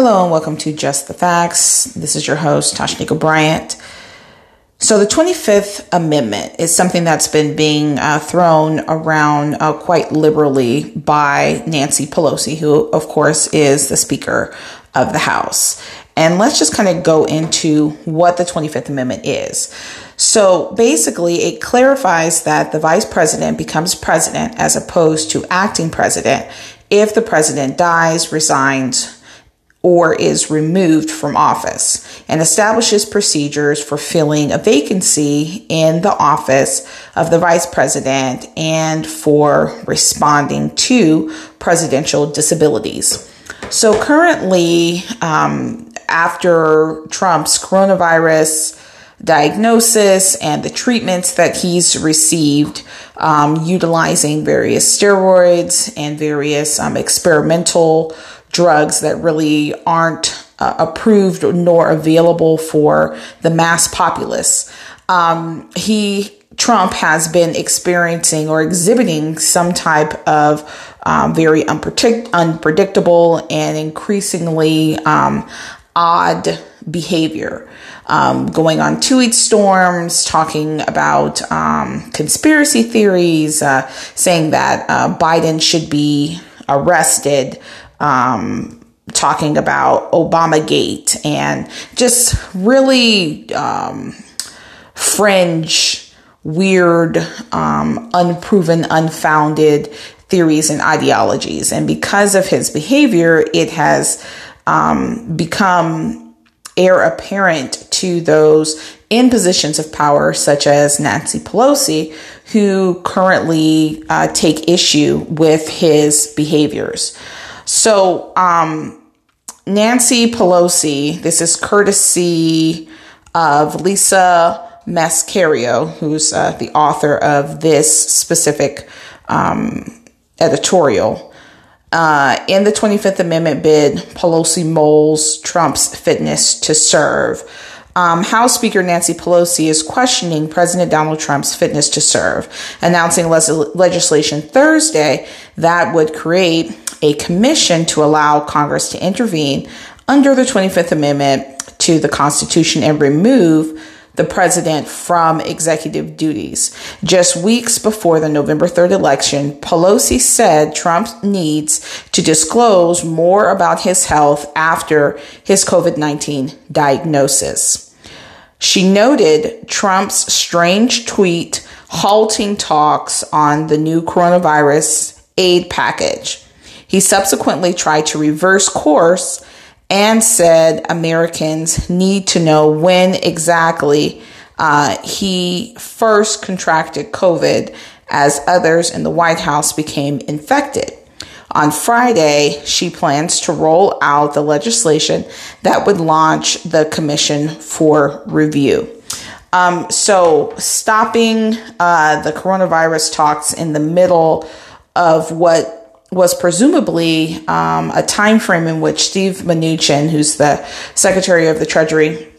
Hello and welcome to Just the Facts. This is your host, Tashnika Bryant. So, the 25th Amendment is something that's been being uh, thrown around uh, quite liberally by Nancy Pelosi, who, of course, is the Speaker of the House. And let's just kind of go into what the 25th Amendment is. So basically, it clarifies that the vice president becomes president as opposed to acting president if the president dies, resigns, or is removed from office and establishes procedures for filling a vacancy in the office of the vice president and for responding to presidential disabilities. So currently, um, after Trump's coronavirus diagnosis and the treatments that he's received, um, utilizing various steroids and various um, experimental drugs that really aren't uh, approved nor available for the mass populace. Um, he Trump has been experiencing or exhibiting some type of um, very unpredict- unpredictable and increasingly um, odd behavior. Um, going on tweet storms, talking about um, conspiracy theories, uh, saying that uh, Biden should be arrested, um, talking about Obama Gate, and just really um, fringe, weird, um, unproven, unfounded theories and ideologies. And because of his behavior, it has um, become heir apparent to those in positions of power, such as Nancy Pelosi, who currently uh, take issue with his behaviors. So, um, Nancy Pelosi, this is courtesy of Lisa Mascaro, who's uh, the author of this specific um, editorial. Uh, in the 25th Amendment bid, Pelosi moles Trump's fitness to serve. Um, House Speaker Nancy Pelosi is questioning President Donald Trump's fitness to serve, announcing le- legislation Thursday that would create a commission to allow Congress to intervene under the 25th Amendment to the Constitution and remove the president from executive duties. Just weeks before the November 3rd election, Pelosi said Trump needs to disclose more about his health after his COVID 19 diagnosis. She noted Trump's strange tweet halting talks on the new coronavirus aid package. He subsequently tried to reverse course and said Americans need to know when exactly uh, he first contracted COVID as others in the White House became infected. On Friday, she plans to roll out the legislation that would launch the commission for review. Um, so, stopping uh, the coronavirus talks in the middle of what was presumably um, a time frame in which Steve Mnuchin, who's the Secretary of the Treasury,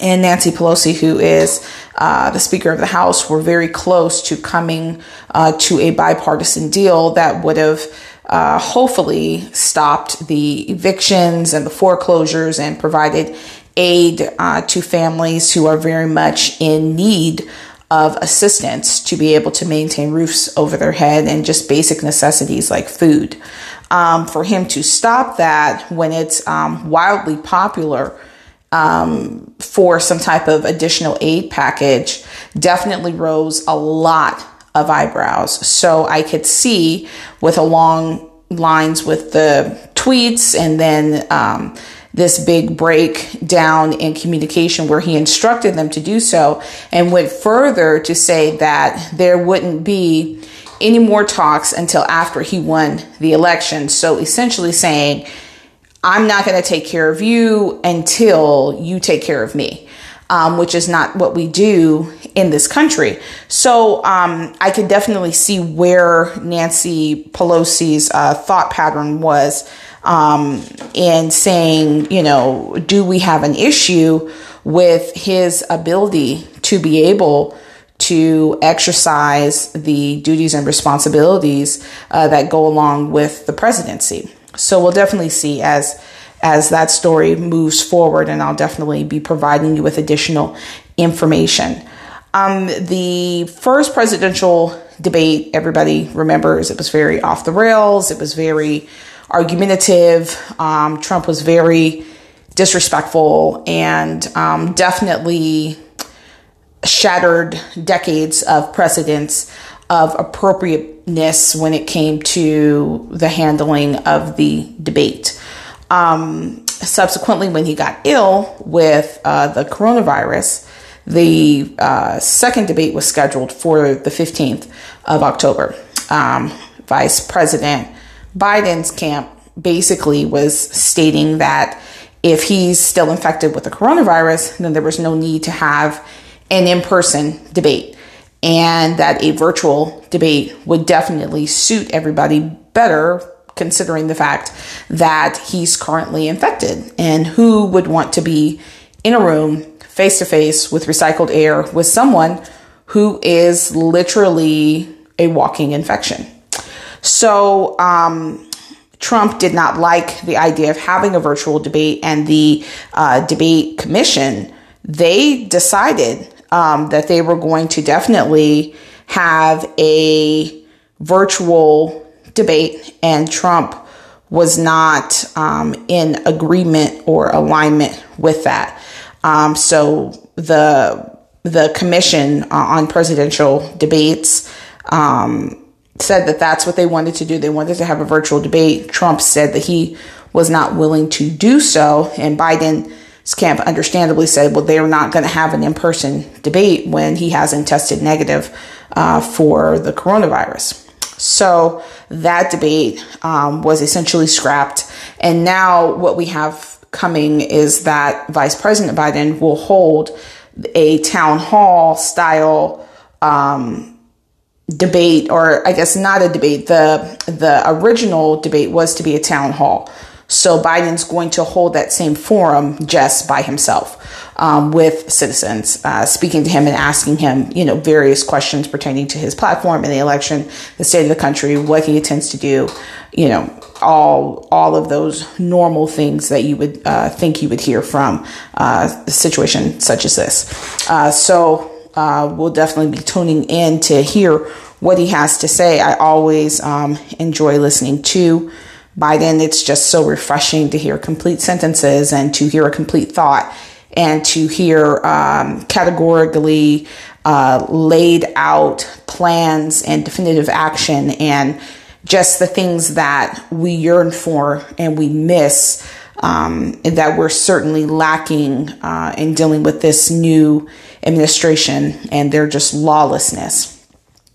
and Nancy Pelosi, who is uh, the Speaker of the House, were very close to coming uh, to a bipartisan deal that would have uh, hopefully stopped the evictions and the foreclosures and provided aid uh, to families who are very much in need of assistance to be able to maintain roofs over their head and just basic necessities like food. Um, for him to stop that when it's um, wildly popular um, for some type of additional aid package definitely rose a lot of eyebrows. So I could see with along lines with the tweets and then um, this big breakdown in communication where he instructed them to do so and went further to say that there wouldn't be any more talks until after he won the election. So essentially saying, I'm not going to take care of you until you take care of me. Um, which is not what we do in this country. So um, I could definitely see where Nancy Pelosi's uh, thought pattern was um, in saying, you know, do we have an issue with his ability to be able to exercise the duties and responsibilities uh, that go along with the presidency? So we'll definitely see as as that story moves forward, and I'll definitely be providing you with additional information. Um, the first presidential debate, everybody remembers, it was very off the rails. It was very argumentative. Um, Trump was very disrespectful and um, definitely shattered decades of precedents of appropriateness when it came to the handling of the debate. Um, subsequently, when he got ill with uh, the coronavirus, the uh, second debate was scheduled for the 15th of October. Um, Vice President Biden's camp basically was stating that if he's still infected with the coronavirus, then there was no need to have an in person debate, and that a virtual debate would definitely suit everybody better. Considering the fact that he's currently infected, and who would want to be in a room face to face with recycled air with someone who is literally a walking infection. So, um, Trump did not like the idea of having a virtual debate, and the uh, debate commission they decided um, that they were going to definitely have a virtual debate, and Trump was not um, in agreement or alignment with that. Um, so the the commission uh, on presidential debates um, said that that's what they wanted to do. They wanted to have a virtual debate. Trump said that he was not willing to do so, and Biden's camp understandably said, "Well, they are not going to have an in-person debate when he hasn't tested negative uh, for the coronavirus." So that debate um, was essentially scrapped, and now what we have coming is that Vice President Biden will hold a town hall style um, debate, or I guess not a debate. The the original debate was to be a town hall. So Biden's going to hold that same forum just by himself um, with citizens, uh, speaking to him and asking him, you know, various questions pertaining to his platform and the election, the state of the country, what he intends to do, you know, all all of those normal things that you would uh, think you would hear from uh, a situation such as this. Uh, so uh, we'll definitely be tuning in to hear what he has to say. I always um, enjoy listening to Biden. It's just so refreshing to hear complete sentences and to hear a complete thought and to hear um, categorically uh, laid out plans and definitive action and just the things that we yearn for and we miss um, that we're certainly lacking uh, in dealing with this new administration and their just lawlessness.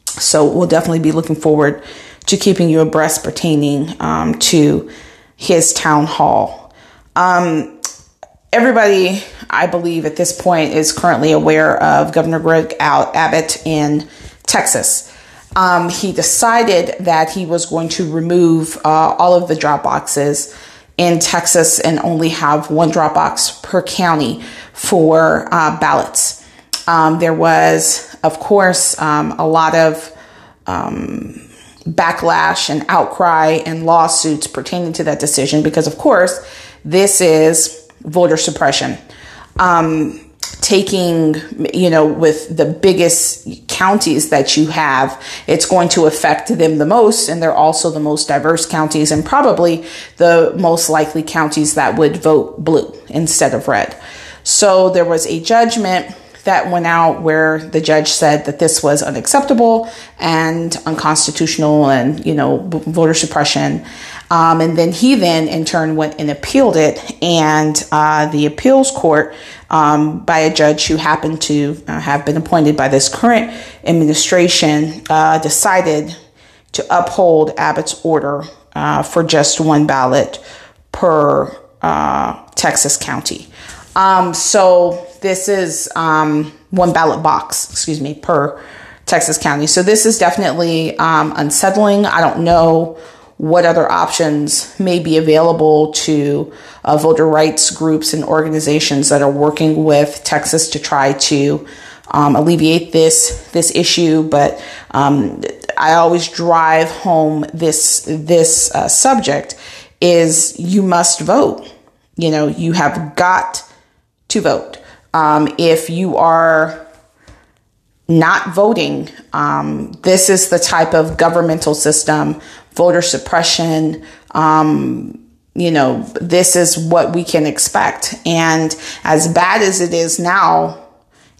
So we'll definitely be looking forward to keeping you abreast pertaining um, to his town hall. Um, everybody, I believe, at this point is currently aware of Governor Greg Abbott in Texas. Um, he decided that he was going to remove uh, all of the drop boxes in Texas and only have one drop box per county for uh, ballots. Um, there was, of course, um, a lot of um, backlash and outcry and lawsuits pertaining to that decision because, of course, this is voter suppression. Um, taking, you know, with the biggest counties that you have, it's going to affect them the most. And they're also the most diverse counties and probably the most likely counties that would vote blue instead of red. So there was a judgment that went out where the judge said that this was unacceptable and unconstitutional and, you know, voter suppression. Um, and then he then in turn went and appealed it. And uh, the appeals court, um, by a judge who happened to uh, have been appointed by this current administration, uh, decided to uphold Abbott's order uh, for just one ballot per uh, Texas county. Um, so this is um, one ballot box, excuse me, per Texas county. So this is definitely um, unsettling. I don't know what other options may be available to uh, voter rights groups and organizations that are working with Texas to try to um, alleviate this this issue. But um, I always drive home this this uh, subject is you must vote you know, you have got to vote. Um, if you are not voting, um, this is the type of governmental system, voter suppression. Um, you know, this is what we can expect. And as bad as it is now,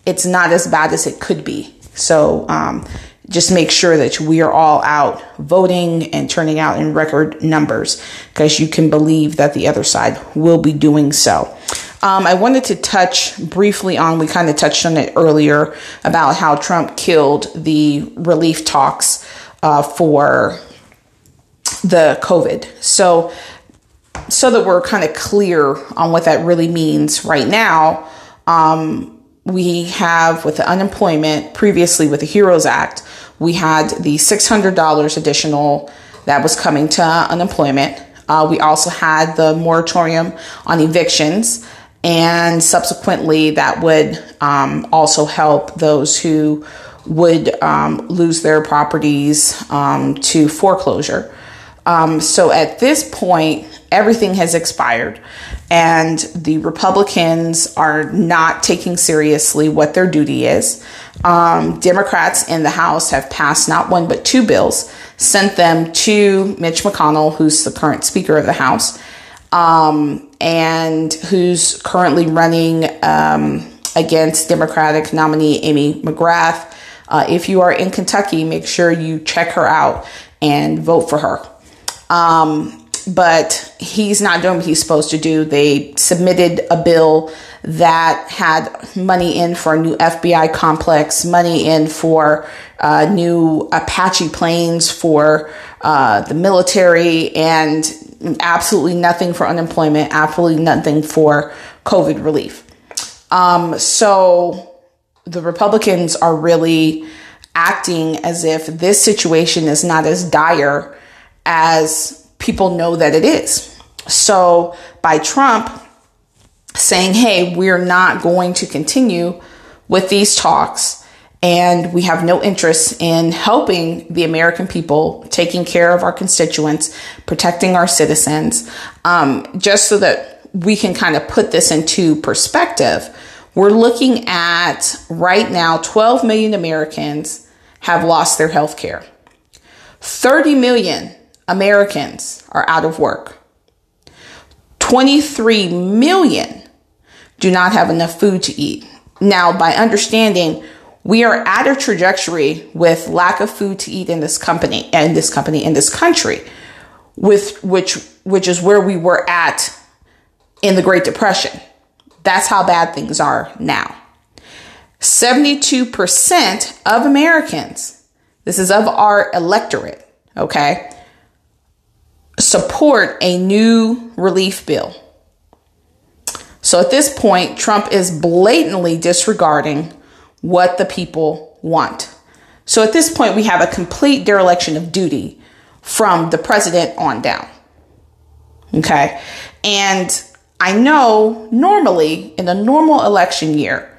it's not as bad as it could be. So, um, just make sure that we are all out voting and turning out in record numbers because you can believe that the other side will be doing so. Um, I wanted to touch briefly on, we kind of touched on it earlier about how Trump killed the relief talks uh, for the COVID. So, so that we're kind of clear on what that really means right now, um, we have with the unemployment previously with the HEROES Act, we had the $600 additional that was coming to unemployment. Uh, we also had the moratorium on evictions, and subsequently, that would um, also help those who would um, lose their properties um, to foreclosure. Um, so at this point, everything has expired, and the Republicans are not taking seriously what their duty is. Um, Democrats in the House have passed not one but two bills, sent them to Mitch McConnell, who's the current Speaker of the House, um, and who's currently running um, against Democratic nominee Amy McGrath. Uh, if you are in Kentucky, make sure you check her out and vote for her. Um, but he's not doing what he's supposed to do. They submitted a bill that had money in for a new FBI complex, money in for uh, new Apache planes for uh, the military, and absolutely nothing for unemployment, absolutely nothing for COVID relief. Um, so the Republicans are really acting as if this situation is not as dire as people know that it is. So by Trump saying, hey, we're not going to continue with these talks and we have no interest in helping the American people, taking care of our constituents, protecting our citizens, um, just so that we can kind of put this into perspective. We're looking at right now 12 million Americans have lost their health care. 30 million Americans are out of work. 23 million do not have enough food to eat. Now, by understanding we are at a trajectory with lack of food to eat in this company and this company in this country, with which which is where we were at in the Great Depression. That's how bad things are now. 72% of Americans, this is of our electorate, okay, support a new relief bill. So at this point, Trump is blatantly disregarding what the people want. So at this point, we have a complete dereliction of duty from the president on down. Okay. And I know normally in a normal election year,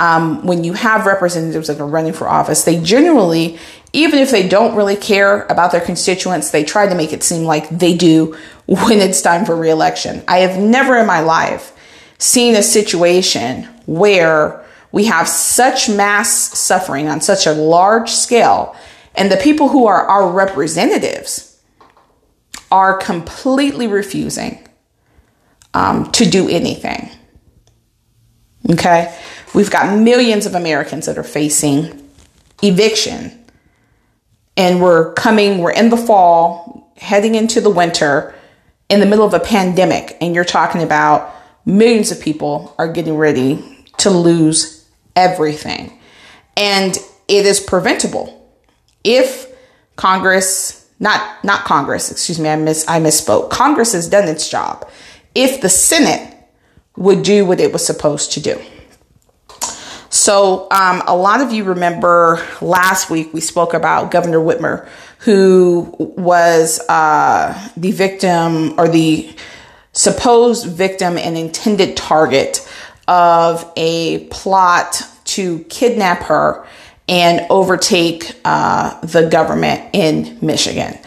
um, when you have representatives that are running for office, they generally, even if they don't really care about their constituents, they try to make it seem like they do when it's time for reelection. I have never in my life seen a situation where we have such mass suffering on such a large scale, and the people who are our representatives are completely refusing um, to do anything. Okay. We've got millions of Americans that are facing eviction. And we're coming, we're in the fall, heading into the winter, in the middle of a pandemic. And you're talking about millions of people are getting ready to lose everything. And it is preventable if Congress, not not Congress, excuse me, I miss I misspoke. Congress has done its job. If the Senate would do what it was supposed to do. So, um, a lot of you remember last week we spoke about Governor Whitmer, who was uh, the victim or the supposed victim and intended target of a plot to kidnap her and overtake uh, the government in Michigan.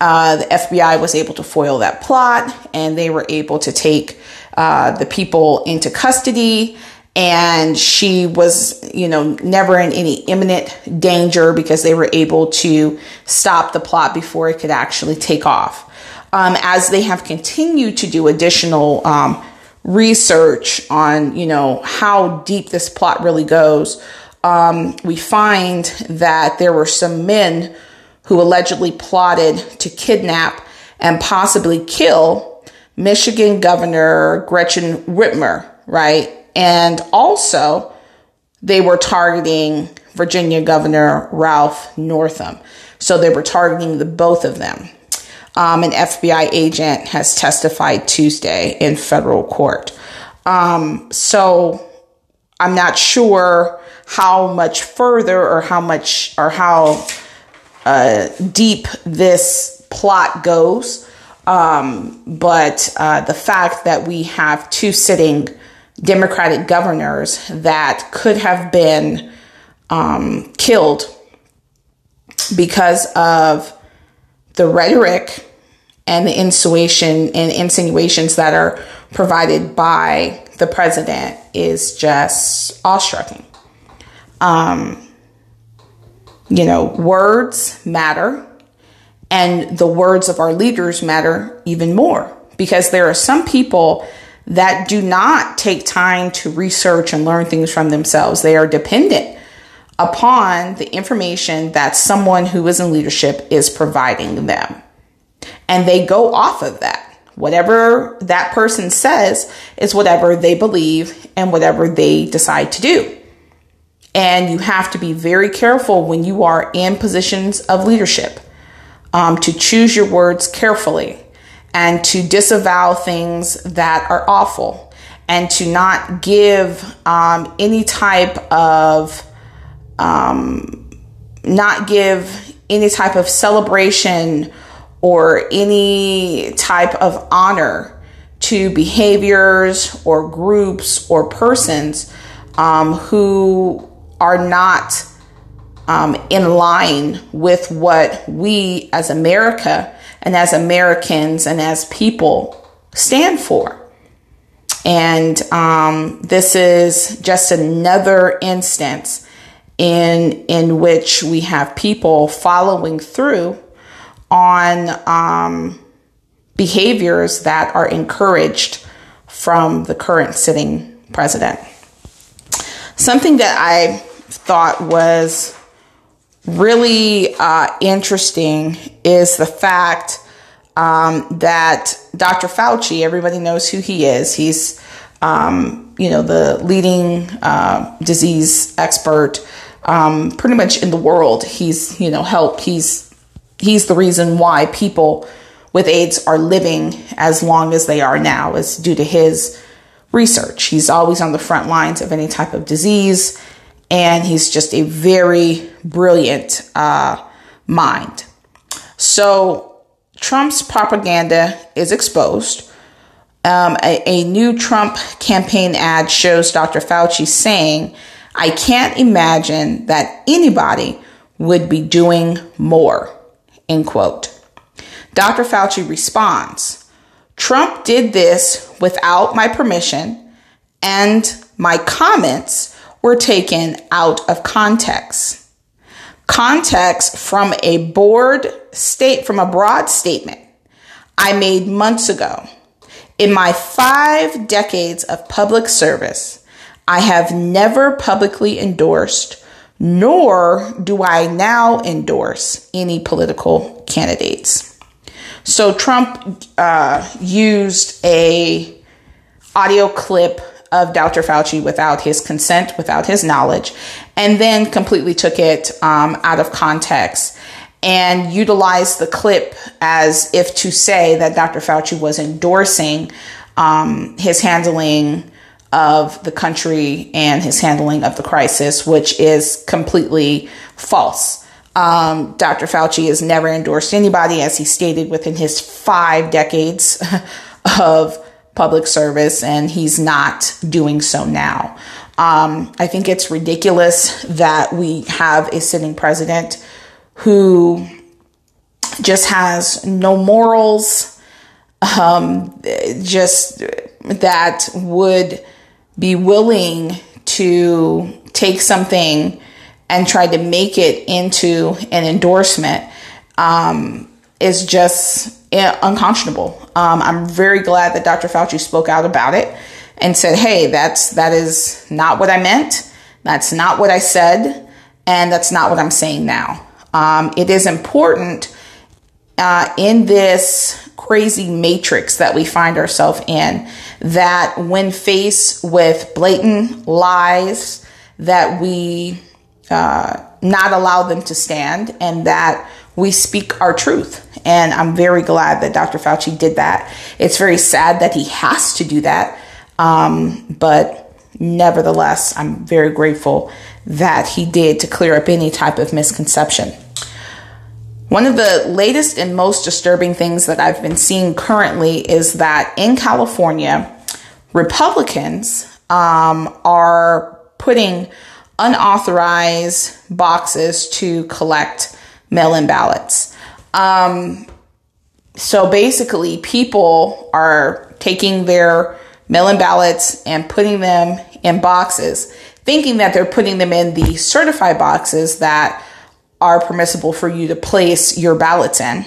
Uh, the FBI was able to foil that plot and they were able to take uh, the people into custody. And she was, you know, never in any imminent danger because they were able to stop the plot before it could actually take off. Um, as they have continued to do additional um, research on, you know, how deep this plot really goes, um, we find that there were some men who allegedly plotted to kidnap and possibly kill Michigan Governor Gretchen Whitmer, right? And also, they were targeting Virginia Governor Ralph Northam. So they were targeting the both of them. Um, an FBI agent has testified Tuesday in federal court. Um, so I'm not sure how much further or how much or how uh, deep this plot goes. Um, but uh, the fact that we have two sitting Democratic governors that could have been um, killed because of the rhetoric and the insinuation and insinuations that are provided by the president is just awe-striking. Um, you know, words matter, and the words of our leaders matter even more because there are some people that do not take time to research and learn things from themselves. They are dependent upon the information that someone who is in leadership is providing them. And they go off of that. Whatever that person says is whatever they believe and whatever they decide to do. And you have to be very careful when you are in positions of leadership um, to choose your words carefully and to disavow things that are awful and to not give um, any type of um, not give any type of celebration or any type of honor to behaviors or groups or persons um, who are not um, in line with what we as America and as Americans and as people stand for. And um, this is just another instance in in which we have people following through on um, behaviors that are encouraged from the current sitting president. Something that I thought was really uh, interesting is the fact um, that Dr. Fauci, everybody knows who he is. He's, um, you know, the leading uh, disease expert um, pretty much in the world. He's, you know, help. He's he's the reason why people with AIDS are living as long as they are now is due to his research. He's always on the front lines of any type of disease, and he's just a very brilliant uh, mind. So Trump's propaganda is exposed. Um, a, a new Trump campaign ad shows Dr. Fauci saying, I can't imagine that anybody would be doing more. End quote. Dr. Fauci responds Trump did this without my permission, and my comments were taken out of context. Context from a board state, from a broad statement I made months ago. In my five decades of public service, I have never publicly endorsed nor do I now endorse any political candidates. So Trump uh, used a audio clip of Dr. Fauci without his consent, without his knowledge, and then completely took it um, out of context and utilized the clip as if to say that Dr. Fauci was endorsing um, his handling of the country and his handling of the crisis, which is completely false. Um, Dr. Fauci has never endorsed anybody, as he stated within his five decades of public service, and he's not doing so now. Um, I think it's ridiculous that we have a sitting president who just has no morals, um, just that would be willing to take something and try to make it into an endorsement um, is just unconscionable. Um, I'm very glad that Dr. Fauci spoke out about it and said, "Hey, that's that is not what I meant. That's not what I said, and that's not what I'm saying now." Um, it is important uh, in this crazy matrix that we find ourselves in that when faced with blatant lies that we uh, not allow them to stand and that we speak our truth and i'm very glad that dr fauci did that. It's very sad that he has to do that. Um, but nevertheless i'm very grateful that he did to clear up any type of misconception. One of the latest and most disturbing things that I've been seeing currently is that in California, Republicans um, are putting unauthorized boxes to collect mail in ballots. Um, so basically, people are taking their mail in ballots and putting them in boxes, thinking that they're putting them in the certified boxes that are permissible for you to place your ballots in.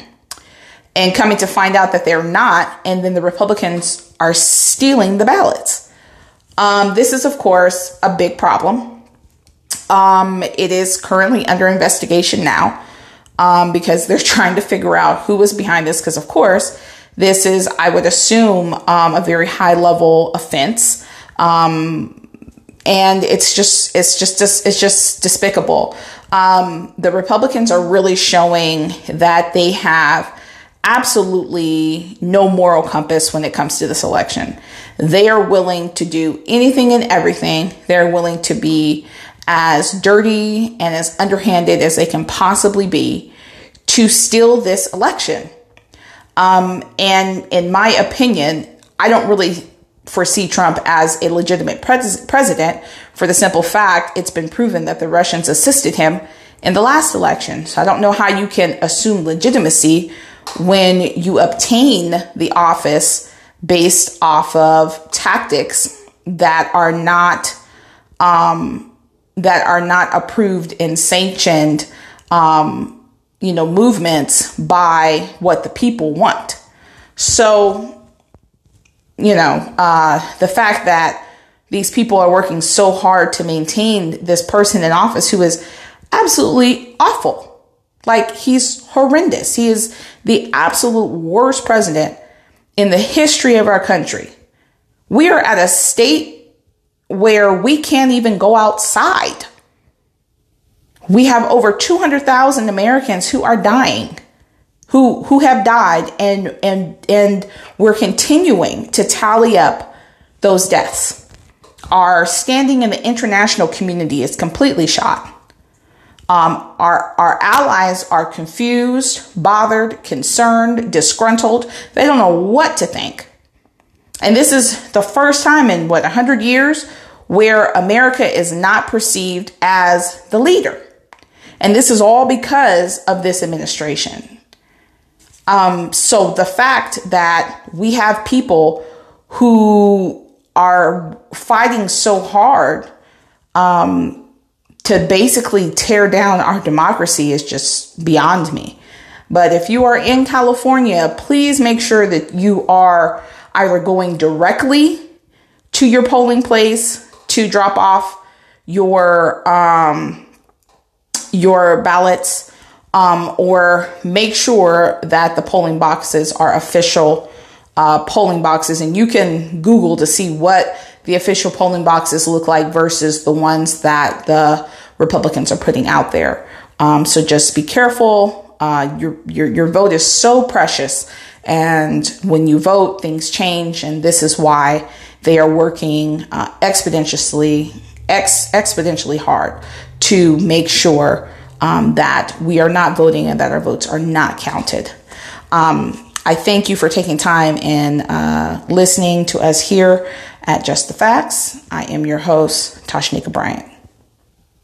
And coming to find out that they're not, and then the Republicans are stealing the ballots. Um, this is, of course, a big problem. Um, it is currently under investigation now um, because they're trying to figure out who was behind this. Because, of course, this is, I would assume, um, a very high level offense. Um, and it's just, it's just, it's just despicable um, the Republicans are really showing that they have absolutely no moral compass when it comes to this election. They are willing to do anything and everything. They're willing to be as dirty and as underhanded as they can possibly be to steal this election. Um, and in my opinion, I don't really foresee Trump as a legitimate pres- president for the simple fact it's been proven that the Russians assisted him in the last election. So I don't know how you can assume legitimacy when you obtain the office based off of tactics that are not um, that are not approved and sanctioned um, you know movements by what the people want. So you know, uh, the fact that these people are working so hard to maintain this person in office who is absolutely awful. Like he's horrendous. He is the absolute worst president in the history of our country. We are at a state where we can't even go outside. We have over 200,000 Americans who are dying who who have died and and and we're continuing to tally up those deaths. Our standing in the international community is completely shot. Um, our our allies are confused, bothered, concerned, disgruntled. They don't know what to think. And this is the first time in what 100 years where America is not perceived as the leader. And this is all because of this administration. Um, so the fact that we have people who are fighting so hard um, to basically tear down our democracy is just beyond me. But if you are in California, please make sure that you are either going directly to your polling place to drop off your um, your ballots um, or make sure that the polling boxes are official uh, polling boxes. And you can Google to see what the official polling boxes look like versus the ones that the Republicans are putting out there. Um, so just be careful. Uh, your, your, your vote is so precious. And when you vote, things change. And this is why they are working uh, exponentially, ex- exponentially hard to make sure um, that we are not voting and that our votes are not counted. Um, I thank you for taking time and uh, listening to us here at Just the Facts. I am your host, Tashnika Bryant.